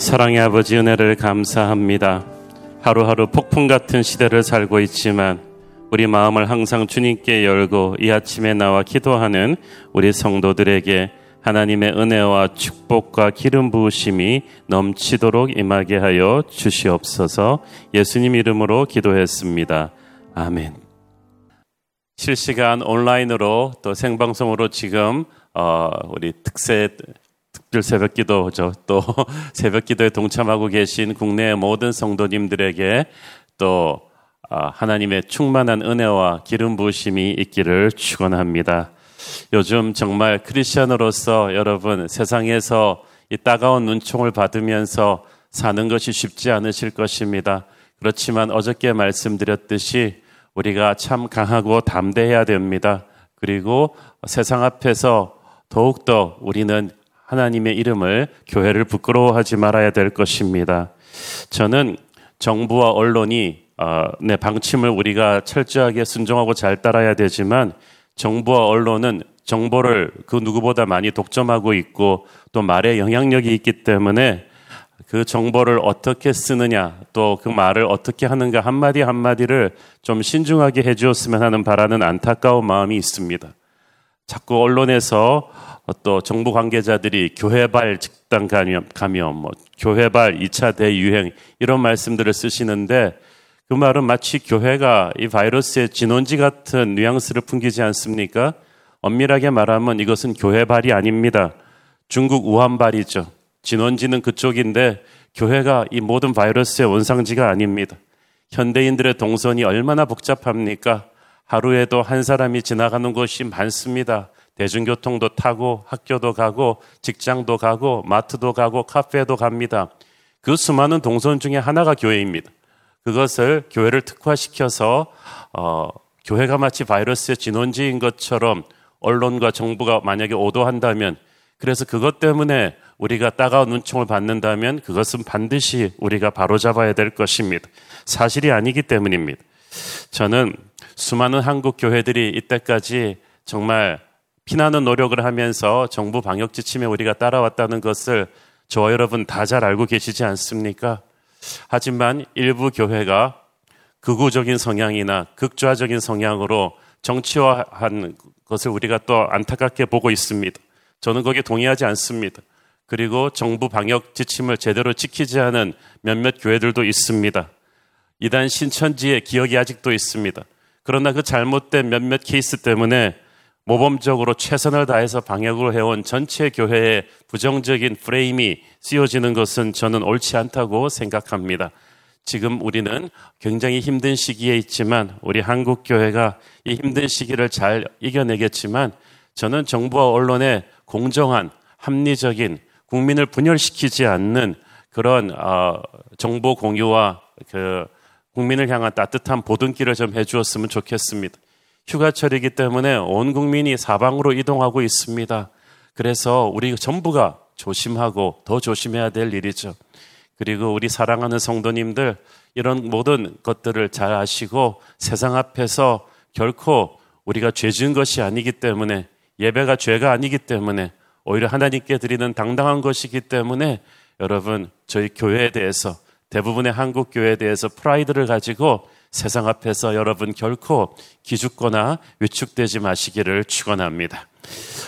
사랑의 아버지 은혜를 감사합니다. 하루하루 폭풍 같은 시대를 살고 있지만 우리 마음을 항상 주님께 열고 이 아침에 나와 기도하는 우리 성도들에게 하나님의 은혜와 축복과 기름 부으심이 넘치도록 임하게 하여 주시옵소서 예수님 이름으로 기도했습니다. 아멘. 실시간 온라인으로 또 생방송으로 지금 어, 우리 특세 특별 새벽 기도죠. 또 새벽 기도에 동참하고 계신 국내 모든 성도님들에게 또 아, 하나님의 충만한 은혜와 기름 부으심이 있기를 축원합니다. 요즘 정말 크리스천으로서 여러분 세상에서 이 따가운 눈총을 받으면서 사는 것이 쉽지 않으실 것입니다. 그렇지만 어저께 말씀드렸듯이 우리가 참 강하고 담대해야 됩니다. 그리고 세상 앞에서 더욱더 우리는 하나님의 이름을 교회를 부끄러워하지 말아야 될 것입니다. 저는 정부와 언론이 어, 내 방침을 우리가 철저하게 순종하고 잘 따라야 되지만 정부와 언론은 정보를 그 누구보다 많이 독점하고 있고 또 말에 영향력이 있기 때문에 그 정보를 어떻게 쓰느냐 또 그 말을 어떻게 하는가 한마디 한마디를 좀 신중하게 해주었으면 하는 바라는 안타까운 마음이 있습니다. 자꾸 언론에서 또 정부 관계자들이 교회발 집단 감염, 감염 뭐 교회발 2차 대유행 이런 말씀들을 쓰시는데 그 말은 마치 교회가 이 바이러스의 진원지 같은 뉘앙스를 풍기지 않습니까? 엄밀하게 말하면 이것은 교회발이 아닙니다. 중국 우한발이죠. 진원지는 그쪽인데 교회가 이 모든 바이러스의 원상지가 아닙니다. 현대인들의 동선이 얼마나 복잡합니까? 하루에도 한 사람이 지나가는 곳이 많습니다. 대중교통도 타고 학교도 가고 직장도 가고 마트도 가고 카페도 갑니다. 그 수많은 동선 중에 하나가 교회입니다. 그것을 교회를 특화시켜서 어, 교회가 마치 바이러스의 진원지인 것처럼 언론과 정부가 만약에 오도한다면 그래서 그것 때문에 우리가 따가운 눈총을 받는다면 그것은 반드시 우리가 바로잡아야 될 것입니다. 사실이 아니기 때문입니다. 저는 수많은 한국 교회들이 이때까지 정말 피나는 노력을 하면서 정부 방역 지침에 우리가 따라왔다는 것을 저와 여러분 다 잘 알고 계시지 않습니까? 하지만 일부 교회가 극우적인 성향이나 극좌적인 성향으로 정치화한 것을 우리가 또 안타깝게 보고 있습니다. 저는 거기에 동의하지 않습니다. 그리고 정부 방역 지침을 제대로 지키지 않은 몇몇 교회들도 있습니다. 이단 신천지의 기억이 아직도 있습니다. 그러나 그 잘못된 몇몇 케이스 때문에 모범적으로 최선을 다해서 방역을 해온 전체 교회의 부정적인 프레임이 씌워지는 것은 저는 옳지 않다고 생각합니다. 지금 우리는 굉장히 힘든 시기에 있지만 우리 한국 교회가 이 힘든 시기를 잘 이겨내겠지만 저는 정부와 언론의 공정한 합리적인 국민을 분열시키지 않는 그런 어, 정보 공유와 그 국민을 향한 따뜻한 보듬기를 좀 해주었으면 좋겠습니다. 휴가철이기 때문에 온 국민이 사방으로 이동하고 있습니다. 그래서 우리 전부가 조심하고 더 조심해야 될 일이죠. 그리고 우리 사랑하는 성도님들 이런 모든 것들을 잘 아시고 세상 앞에서 결코 우리가 죄 지은 것이 아니기 때문에 예배가 죄가 아니기 때문에 오히려 하나님께 드리는 당당한 것이기 때문에 여러분 저희 교회에 대해서 대부분의 한국 교회에 대해서 프라이드를 가지고 세상 앞에서 여러분 결코 기죽거나 위축되지 마시기를 축원합니다.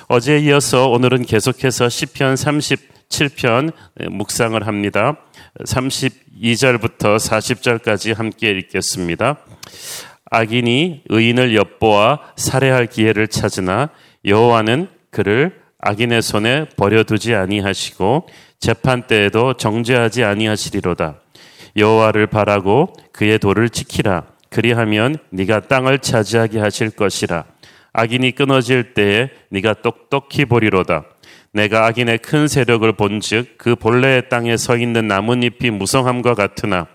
어제에 이어서 오늘은 계속해서 시편 37편 묵상을 합니다. 32절부터 40절까지 함께 읽겠습니다. 악인이 의인을 엿보아 살해할 기회를 찾으나 여호와는 그를 악인의 손에 버려두지 아니하시고 재판 때에도 정죄하지 아니하시리로다. 여호와를 바라고 그의 도를 지키라. 그리하면 네가 땅을 차지하게 하실 것이라. 악인이 끊어질 때에 네가 똑똑히 보리로다. 내가 악인의 큰 세력을 본즉 그 본래의 땅에 서 있는 나뭇잎이 무성함과 같으나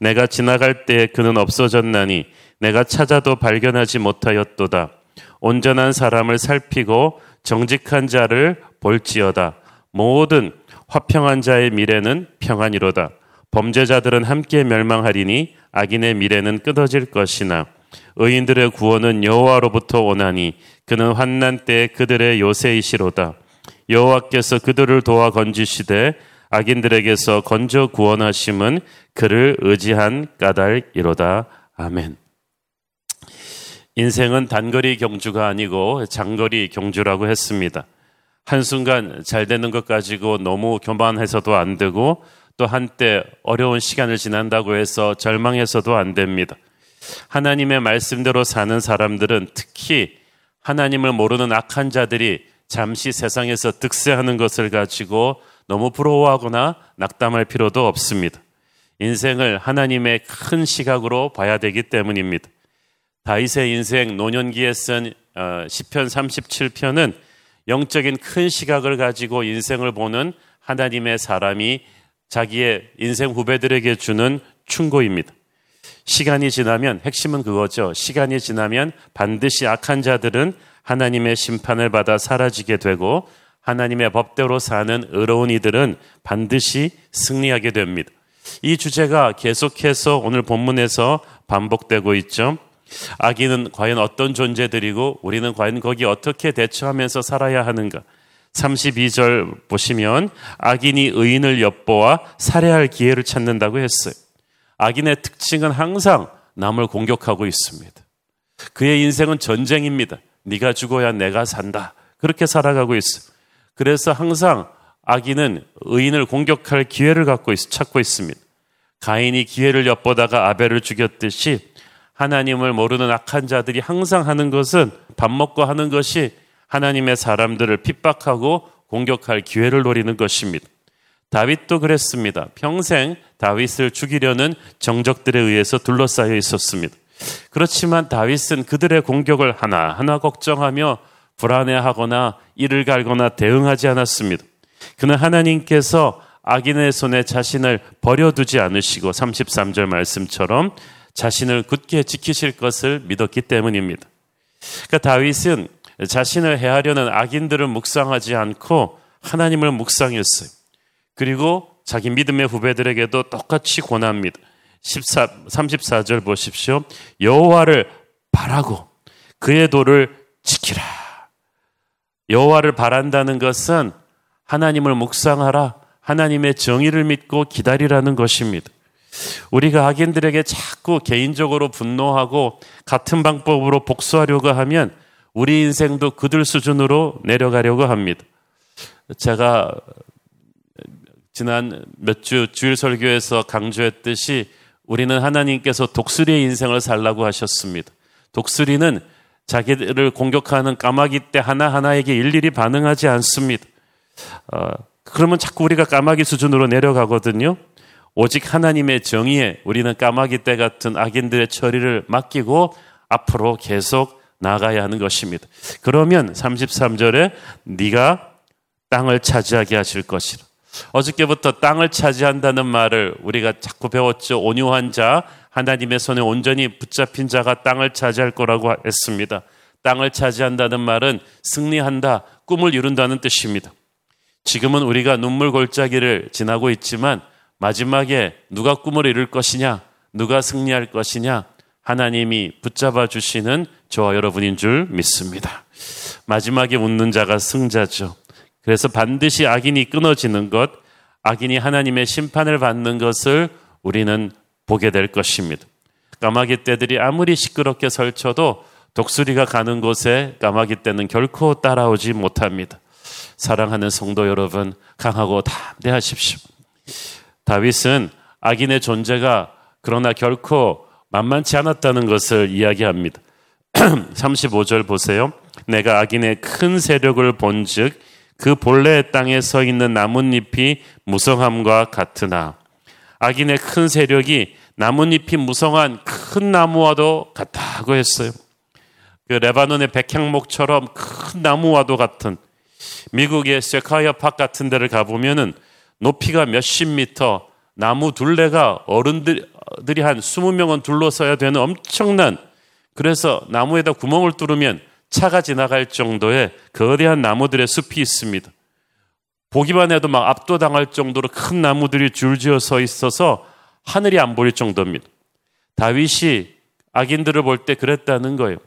내가 지나갈 때에 그는 없어졌나니 내가 찾아도 발견하지 못하였도다. 온전한 사람을 살피고 정직한 자를 볼지어다. 모든 화평한 자의 미래는 평안이로다. 범죄자들은 함께 멸망하리니 악인의 미래는 끊어질 것이나 의인들의 구원은 여호와로부터 오나니 그는 환난 때 그들의 요새이시로다. 여호와께서 그들을 도와 건지시되 악인들에게서 건져 구원하심은 그를 의지한 까닭이로다. 아멘. 인생은 단거리 경주가 아니고 장거리 경주라고 했습니다. 한순간 잘 되는 것 가지고 너무 교만해서도 안 되고 또 한때 어려운 시간을 지난다고 해서 절망해서도 안 됩니다. 하나님의 말씀대로 사는 사람들은 특히 하나님을 모르는 악한 자들이 잠시 세상에서 득세하는 것을 가지고 너무 부러워하거나 낙담할 필요도 없습니다. 인생을 하나님의 큰 시각으로 봐야 되기 때문입니다. 다윗의 인생 노년기에 쓴 어, 시편 37편은 영적인 큰 시각을 가지고 인생을 보는 하나님의 사람이 자기의 인생 후배들에게 주는 충고입니다. 시간이 지나면 핵심은 그거죠. 시간이 지나면 반드시 악한 자들은 하나님의 심판을 받아 사라지게 되고 하나님의 법대로 사는 의로운 이들은 반드시 승리하게 됩니다. 이 주제가 계속해서 오늘 본문에서 반복되고 있죠. 악인은 과연 어떤 존재들이고 우리는 과연 거기 어떻게 대처하면서 살아야 하는가? 32절 보시면 악인이 의인을 엿보아 살해할 기회를 찾는다고 했어요. 악인의 특징은 항상 남을 공격하고 있습니다. 그의 인생은 전쟁입니다. 네가 죽어야 내가 산다. 그렇게 살아가고 있어. 그래서 항상 악인은 의인을 공격할 기회를 갖고 있, 찾고 있습니다. 가인이 기회를 엿보다가 아벨을 죽였듯이 하나님을 모르는 악한 자들이 항상 하는 것은 밥 먹고 하는 것이 하나님의 사람들을 핍박하고 공격할 기회를 노리는 것입니다. 다윗도 그랬습니다. 평생 다윗을 죽이려는 정적들에 의해서 둘러싸여 있었습니다. 그렇지만 다윗은 그들의 공격을 하나하나 걱정하며 불안해하거나 이를 갈거나 대응하지 않았습니다. 그는 하나님께서 악인의 손에 자신을 버려두지 않으시고 33절 말씀처럼 자신을 굳게 지키실 것을 믿었기 때문입니다. 그러니까 다윗은 자신을 해하려는 악인들을 묵상하지 않고 하나님을 묵상했어요. 그리고 자기 믿음의 후배들에게도 똑같이 권합니다. 14, 34절 보십시오. 여호와를 바라고 그의 도를 지키라. 여호와를 바란다는 것은 하나님을 묵상하라. 하나님의 정의를 믿고 기다리라는 것입니다. 우리가 악인들에게 자꾸 개인적으로 분노하고 같은 방법으로 복수하려고 하면 우리 인생도 그들 수준으로 내려가려고 합니다. 제가 지난 몇 주 주일 설교에서 강조했듯이 우리는 하나님께서 독수리의 인생을 살라고 하셨습니다. 독수리는 자기들을 공격하는 까마귀 때 하나하나에게 일일이 반응하지 않습니다. 어, 그러면 자꾸 우리가 까마귀 수준으로 내려가거든요. 오직 하나님의 정의에 우리는 까마귀 때 같은 악인들의 처리를 맡기고 앞으로 계속 나가야 하는 것입니다. 그러면 33절에 네가 땅을 차지하게 하실 것이라. 어저께부터 땅을 차지한다는 말을 우리가 자꾸 배웠죠. 온유한 자, 하나님의 손에 온전히 붙잡힌 자가 땅을 차지할 거라고 했습니다. 땅을 차지한다는 말은 승리한다, 꿈을 이룬다는 뜻입니다. 지금은 우리가 눈물 골짜기를 지나고 있지만 마지막에 누가 꿈을 이룰 것이냐, 누가 승리할 것이냐, 하나님이 붙잡아 주시는 저와 여러분인 줄 믿습니다. 마지막에 웃는 자가 승자죠. 그래서 반드시 악인이 끊어지는 것, 악인이 하나님의 심판을 받는 것을 우리는 보게 될 것입니다. 까마귀 떼들이 아무리 시끄럽게 설쳐도 독수리가 가는 곳에 까마귀 떼는 결코 따라오지 못합니다. 사랑하는 성도 여러분, 강하고 담대하십시오. 다윗은 악인의 존재가 그러나 결코 만만치 않았다는 것을 이야기합니다. 35절 보세요. 내가 악인의 큰 세력을 본즉 그 본래의 땅에 서 있는 나뭇잎이 무성함과 같으나 악인의 큰 세력이 나뭇잎이 무성한 큰 나무와도 같다고 했어요. 그 레바논의 백향목처럼 큰 나무와도 같은 미국의 세카이어 팍 같은 데를 가보면은 높이가 몇십 미터, 나무 둘레가 어른들이 한 스무 명은 둘러서야 되는 엄청난 그래서 나무에다 구멍을 뚫으면 차가 지나갈 정도의 거대한 나무들의 숲이 있습니다. 보기만 해도 막 압도당할 정도로 큰 나무들이 줄지어 서 있어서 하늘이 안 보일 정도입니다. 다윗이 악인들을 볼 때 그랬다는 거예요.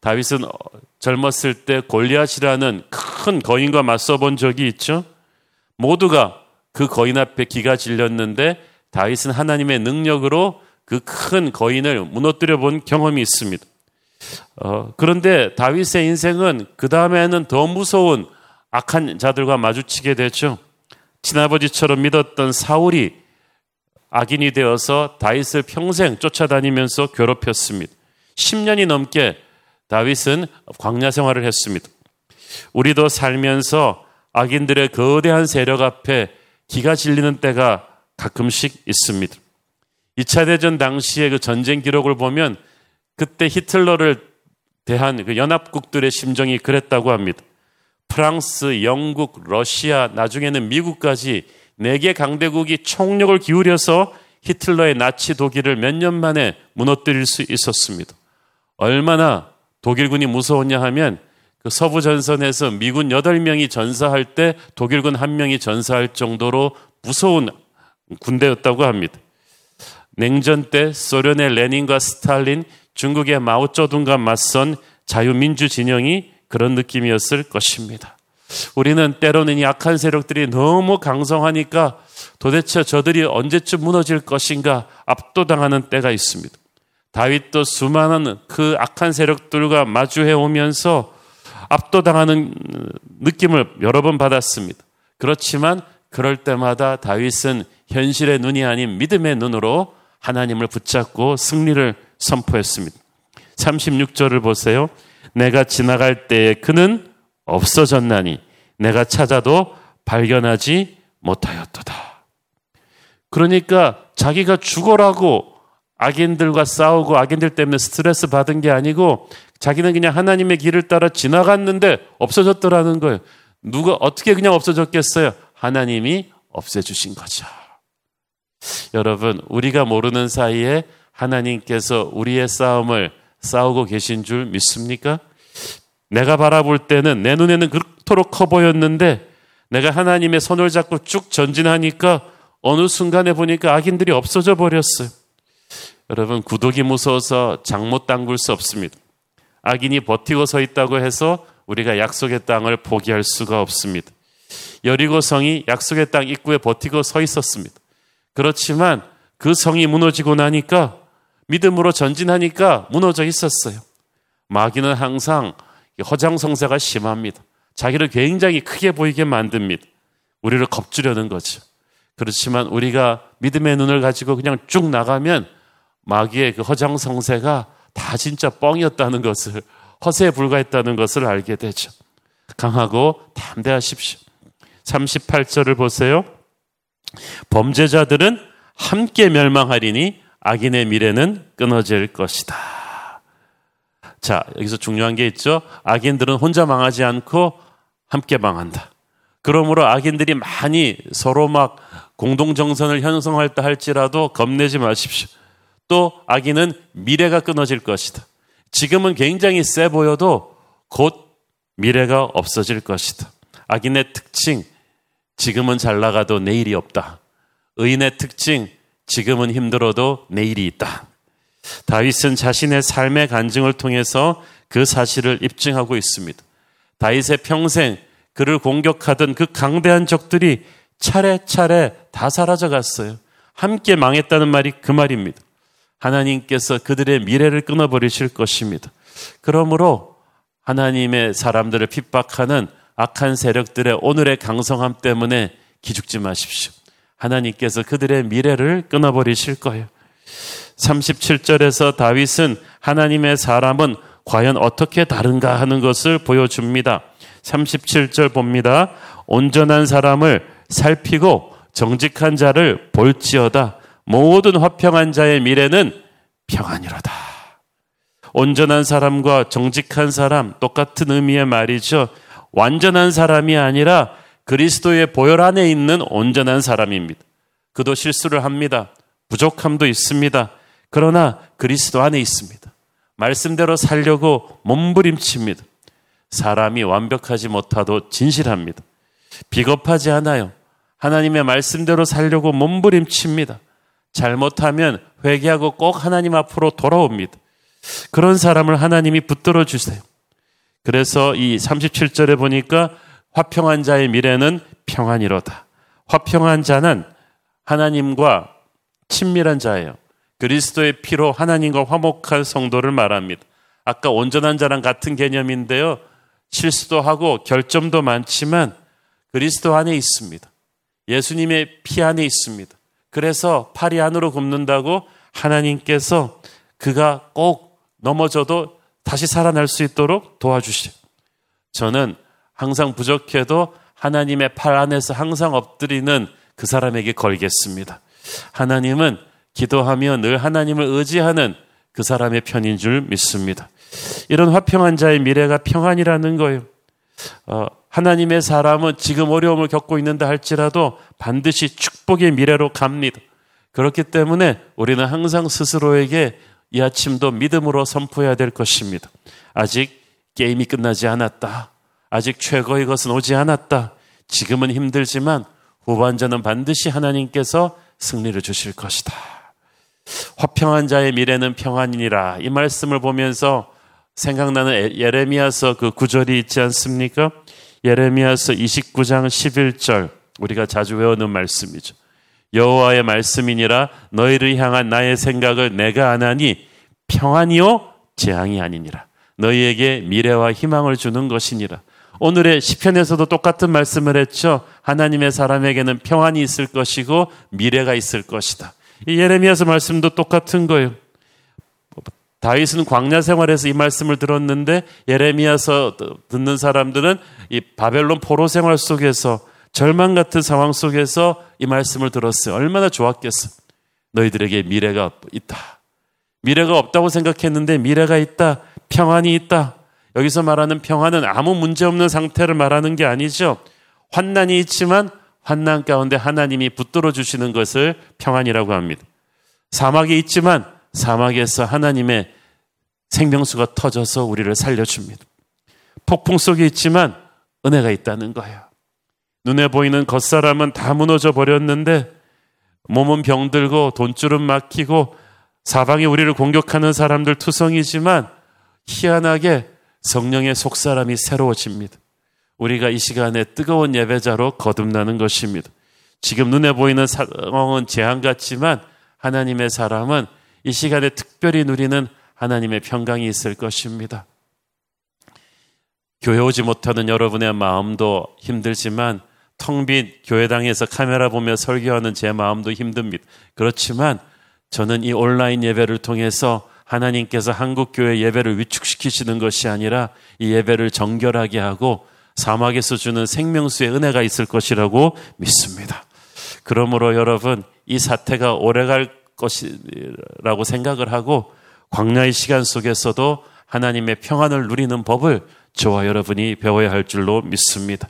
다윗은 젊었을 때 골리앗이라는 큰 거인과 맞서 본 적이 있죠. 모두가 그 거인 앞에 기가 질렸는데 다윗은 하나님의 능력으로 그 큰 거인을 무너뜨려 본 경험이 있습니다. 어, 그런데 다윗의 인생은 그 다음에는 더 무서운 악한 자들과 마주치게 되죠. 친아버지처럼 믿었던 사울이 악인이 되어서 다윗을 평생 쫓아다니면서 괴롭혔습니다. 10년이 넘게 다윗은 광야 생활을 했습니다. 우리도 살면서 악인들의 거대한 세력 앞에 기가 질리는 때가 가끔씩 있습니다. 2차 대전 당시의 그 전쟁 기록을 보면 그때 히틀러를 대한 그 연합국들의 심정이 그랬다고 합니다. 프랑스, 영국, 러시아, 나중에는 미국까지 네 개 강대국이 총력을 기울여서 히틀러의 나치 독일을 몇 년 만에 무너뜨릴 수 있었습니다. 얼마나 독일군이 무서웠냐 하면 그 서부 전선에서 미군 8명이 전사할 때 독일군 1명이 전사할 정도로 무서운 군대였다고 합니다. 냉전 때 소련의 레닌과 스탈린, 중국의 마오쩌둥과 맞선 자유민주 진영이 그런 느낌이었을 것입니다. 우리는 때로는 이 악한 세력들이 너무 강성하니까 도대체 저들이 언제쯤 무너질 것인가 압도당하는 때가 있습니다. 다윗도 수많은 그 악한 세력들과 마주해 오면서 압도당하는 느낌을 여러 번 받았습니다. 그렇지만 그럴 때마다 다윗은 현실의 눈이 아닌 믿음의 눈으로 하나님을 붙잡고 승리를 선포했습니다. 36절을 보세요. 내가 지나갈 때에 그는 없어졌나니 내가 찾아도 발견하지 못하였도다. 그러니까 자기가 죽어라고 악인들과 싸우고 악인들 때문에 스트레스 받은 게 아니고 자기는 그냥 하나님의 길을 따라 지나갔는데 없어졌더라는 거예요. 누가 어떻게 그냥 없어졌겠어요? 하나님이 없애주신 거죠. 여러분, 우리가 모르는 사이에 하나님께서 우리의 싸움을 싸우고 계신 줄 믿습니까? 내가 바라볼 때는 내 눈에는 그토록 커 보였는데 내가 하나님의 손을 잡고 쭉 전진하니까 어느 순간에 보니까 악인들이 없어져 버렸어요. 여러분, 구독이 무서워서 장못 담글 수 없습니다. 악인이 버티고 서 있다고 해서 우리가 약속의 땅을 포기할 수가 없습니다. 여리고 성이 약속의 땅 입구에 버티고 서 있었습니다. 그렇지만 그 성이 무너지고 나니까 믿음으로 전진하니까 무너져 있었어요. 마귀는 항상 허장성세가 심합니다. 자기를 굉장히 크게 보이게 만듭니다. 우리를 겁주려는 거죠. 그렇지만 우리가 믿음의 눈을 가지고 그냥 쭉 나가면 마귀의 그 허장성세가 다 진짜 뻥이었다는 것을 허세에 불과했다는 것을 알게 되죠. 강하고 담대하십시오. 38절을 보세요. 범죄자들은 함께 멸망하리니 악인의 미래는 끊어질 것이다. 자, 여기서 중요한 게 있죠. 악인들은 혼자 망하지 않고 함께 망한다. 그러므로 악인들이 많이 서로 막 공동정선을 형성할다 할지라도 겁내지 마십시오. 또 악인은 미래가 끊어질 것이다. 지금은 굉장히 세 보여도 곧 미래가 없어질 것이다. 악인의 특징, 지금은 잘 나가도 내일이 없다. 의인의 특징, 지금은 힘들어도 내일이 있다. 다윗은 자신의 삶의 간증을 통해서 그 사실을 입증하고 있습니다. 다윗의 평생 그를 공격하던 그 강대한 적들이 차례차례 다 사라져 갔어요. 함께 망했다는 말이 그 말입니다. 하나님께서 그들의 미래를 끊어버리실 것입니다. 그러므로 하나님의 사람들을 핍박하는 악한 세력들의 오늘의 강성함 때문에 기죽지 마십시오. 하나님께서 그들의 미래를 끊어버리실 거예요. 37절에서 다윗은 하나님의 사람은 과연 어떻게 다른가 하는 것을 보여줍니다. 37절 봅니다. 온전한 사람을 살피고 정직한 자를 볼지어다. 모든 화평한 자의 미래는 평안이로다. 온전한 사람과 정직한 사람 똑같은 의미의 말이죠. 완전한 사람이 아니라 그리스도의 보혈 안에 있는 온전한 사람입니다. 그도 실수를 합니다. 부족함도 있습니다. 그러나 그리스도 안에 있습니다. 말씀대로 살려고 몸부림칩니다. 사람이 완벽하지 못하도 진실합니다. 비겁하지 않아요. 하나님의 말씀대로 살려고 몸부림칩니다. 잘못하면 회개하고 꼭 하나님 앞으로 돌아옵니다. 그런 사람을 하나님이 붙들어 주세요. 그래서 이 37절에 보니까 화평한 자의 미래는 평안이로다. 화평한 자는 하나님과 친밀한 자예요. 그리스도의 피로 하나님과 화목한 성도를 말합니다. 아까 온전한 자랑 같은 개념인데요. 실수도 하고 결점도 많지만 그리스도 안에 있습니다. 예수님의 피 안에 있습니다. 그래서 팔이 안으로 굽는다고 하나님께서 그가 꼭 넘어져도 다시 살아날 수 있도록 도와주시. 저는 항상 부족해도 하나님의 팔 안에서 항상 엎드리는 그 사람에게 걸겠습니다. 하나님은 기도하며 늘 하나님을 의지하는 그 사람의 편인 줄 믿습니다. 이런 화평한 자의 미래가 평안이라는 거예요. 어, 하나님의 사람은 지금 어려움을 겪고 있는다 할지라도 반드시 축복의 미래로 갑니다. 그렇기 때문에 우리는 항상 스스로에게 이 아침도 믿음으로 선포해야 될 것입니다. 아직 게임이 끝나지 않았다. 아직 최고의 것은 오지 않았다. 지금은 힘들지만 후반전은 반드시 하나님께서 승리를 주실 것이다. 화평한 자의 미래는 평안이니라. 이 말씀을 보면서 생각나는 예레미야서 그 구절이 있지 않습니까? 예레미야서 29장 11절 우리가 자주 외우는 말씀이죠. 여호와의 말씀이니라 너희를 향한 나의 생각을 내가 안하니 평안이요 재앙이 아니니라. 너희에게 미래와 희망을 주는 것이니라. 오늘의 시편에서도 똑같은 말씀을 했죠. 하나님의 사람에게는 평안이 있을 것이고 미래가 있을 것이다. 이 예레미야서 말씀도 똑같은 거예요. 다윗은 광야 생활에서 이 말씀을 들었는데 예레미야서 듣는 사람들은 이 바벨론 포로 생활 속에서 절망 같은 상황 속에서 이 말씀을 들었어요. 얼마나 좋았겠어. 너희들에게 미래가 있다. 미래가 없다고 생각했는데 미래가 있다. 평안이 있다. 여기서 말하는 평안은 아무 문제 없는 상태를 말하는 게 아니죠. 환난이 있지만 환난 가운데 하나님이 붙들어 주시는 것을 평안이라고 합니다. 사막이 있지만 사막에서 하나님의 생명수가 터져서 우리를 살려줍니다. 폭풍 속에 있지만 은혜가 있다는 거예요. 눈에 보이는 겉사람은 다 무너져 버렸는데 몸은 병들고 돈줄은 막히고 사방에 우리를 공격하는 사람들 투성이지만 희한하게 성령의 속사람이 새로워집니다. 우리가 이 시간에 뜨거운 예배자로 거듭나는 것입니다. 지금 눈에 보이는 상황은 재앙 같지만 하나님의 사람은 이 시간에 특별히 누리는 하나님의 평강이 있을 것입니다. 교회 오지 못하는 여러분의 마음도 힘들지만 텅 빈 교회당에서 카메라 보며 설교하는 제 마음도 힘듭니다. 그렇지만 저는 이 온라인 예배를 통해서 하나님께서 한국 교회 예배를 위축시키시는 것이 아니라 이 예배를 정결하게 하고 사막에서 주는 생명수의 은혜가 있을 것이라고 믿습니다. 그러므로 여러분, 이 사태가 오래 갈 것이라고 생각을 하고 광야의 시간 속에서도 하나님의 평안을 누리는 법을 저와 여러분이 배워야 할 줄로 믿습니다.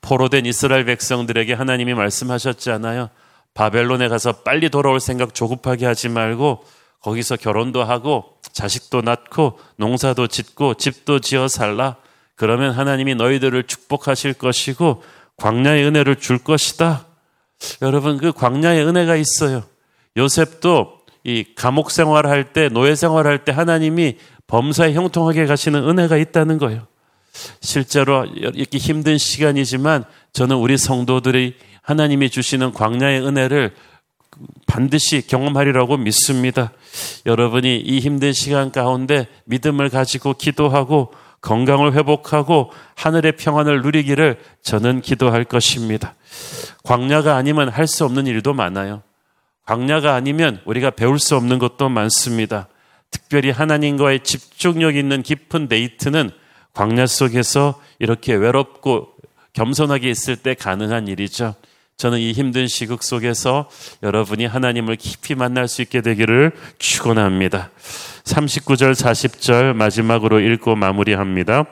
포로된 이스라엘 백성들에게 하나님이 말씀하셨잖아요. 바벨론에 가서 빨리 돌아올 생각 조급하게 하지 말고 거기서 결혼도 하고 자식도 낳고 농사도 짓고 집도 지어 살라. 그러면 하나님이 너희들을 축복하실 것이고 광야의 은혜를 줄 것이다. 여러분 그 광야의 은혜가 있어요. 요셉도 이 감옥 생활할 때 노예 생활할 때 하나님이 범사에 형통하게 가시는 은혜가 있다는 거예요. 실제로 이렇게 힘든 시간이지만 저는 우리 성도들이 하나님이 주시는 광야의 은혜를 반드시 경험하리라고 믿습니다. 여러분이 이 힘든 시간 가운데 믿음을 가지고 기도하고 건강을 회복하고 하늘의 평안을 누리기를 저는 기도할 것입니다. 광야가 아니면 할 수 없는 일도 많아요. 광야가 아니면 우리가 배울 수 없는 것도 많습니다. 특별히 하나님과의 집중력 있는 깊은 데이트는 광야 속에서 이렇게 외롭고 겸손하게 있을 때 가능한 일이죠. 저는 이 힘든 시국 속에서 여러분이 하나님을 깊이 만날 수 있게 되기를 축원합니다. 39절 40절 마지막으로 읽고 마무리합니다.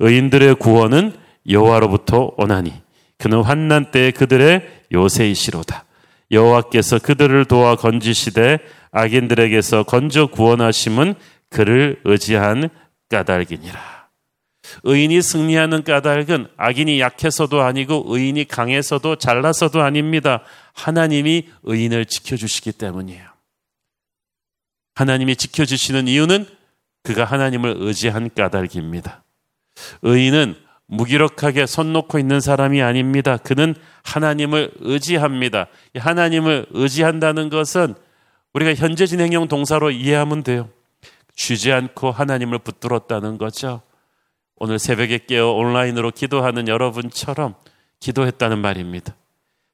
의인들의 구원은 여호와로부터 오나니 그는 환난 때에 그들의 요새이시로다. 여호와께서 그들을 도와 건지시되 악인들에게서 건져 구원하심은 그를 의지한 까닭이니라. 의인이 승리하는 까닭은 악인이 약해서도 아니고 의인이 강해서도 잘나서도 아닙니다. 하나님이 의인을 지켜주시기 때문이에요. 하나님이 지켜주시는 이유는 그가 하나님을 의지한 까닭입니다. 의인은 무기력하게 손 놓고 있는 사람이 아닙니다. 그는 하나님을 의지합니다. 하나님을 의지한다는 것은 우리가 현재 진행형 동사로 이해하면 돼요. 쉬지 않고 하나님을 붙들었다는 거죠. 오늘 새벽에 깨어 온라인으로 기도하는 여러분처럼 기도했다는 말입니다.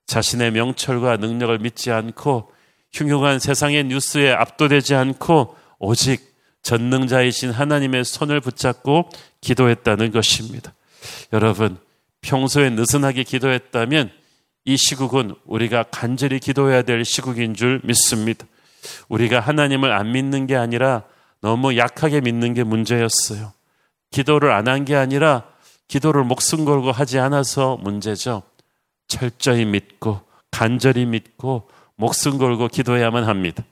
자신의 명철과 능력을 믿지 않고 흉흉한 세상의 뉴스에 압도되지 않고 오직 전능자이신 하나님의 손을 붙잡고 기도했다는 것입니다. 여러분, 평소에 느슨하게 기도했다면 이 시국은 우리가 간절히 기도해야 될 시국인 줄 믿습니다. 우리가 하나님을 안 믿는 게 아니라 너무 약하게 믿는 게 문제였어요. 기도를 안 한 게 아니라 기도를 목숨 걸고 하지 않아서 문제죠. 철저히 믿고 간절히 믿고 목숨 걸고 기도해야만 합니다.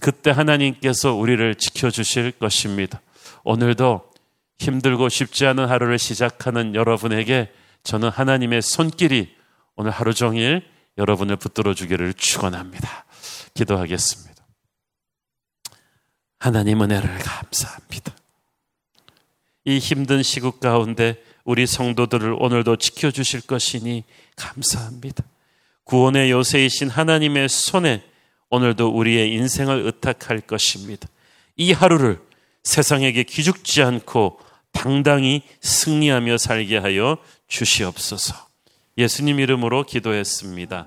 그때 하나님께서 우리를 지켜주실 것입니다. 오늘도 힘들고 쉽지 않은 하루를 시작하는 여러분에게 저는 하나님의 손길이 오늘 하루 종일 여러분을 붙들어 주기를 축원합니다. 기도하겠습니다. 하나님 은혜를 감사합니다. 이 힘든 시국 가운데 우리 성도들을 오늘도 지켜주실 것이니 감사합니다. 구원의 요새이신 하나님의 손에 오늘도 우리의 인생을 의탁할 것입니다. 이 하루를 세상에게 기죽지 않고 당당히 승리하며 살게 하여 주시옵소서. 예수님 이름으로 기도했습니다.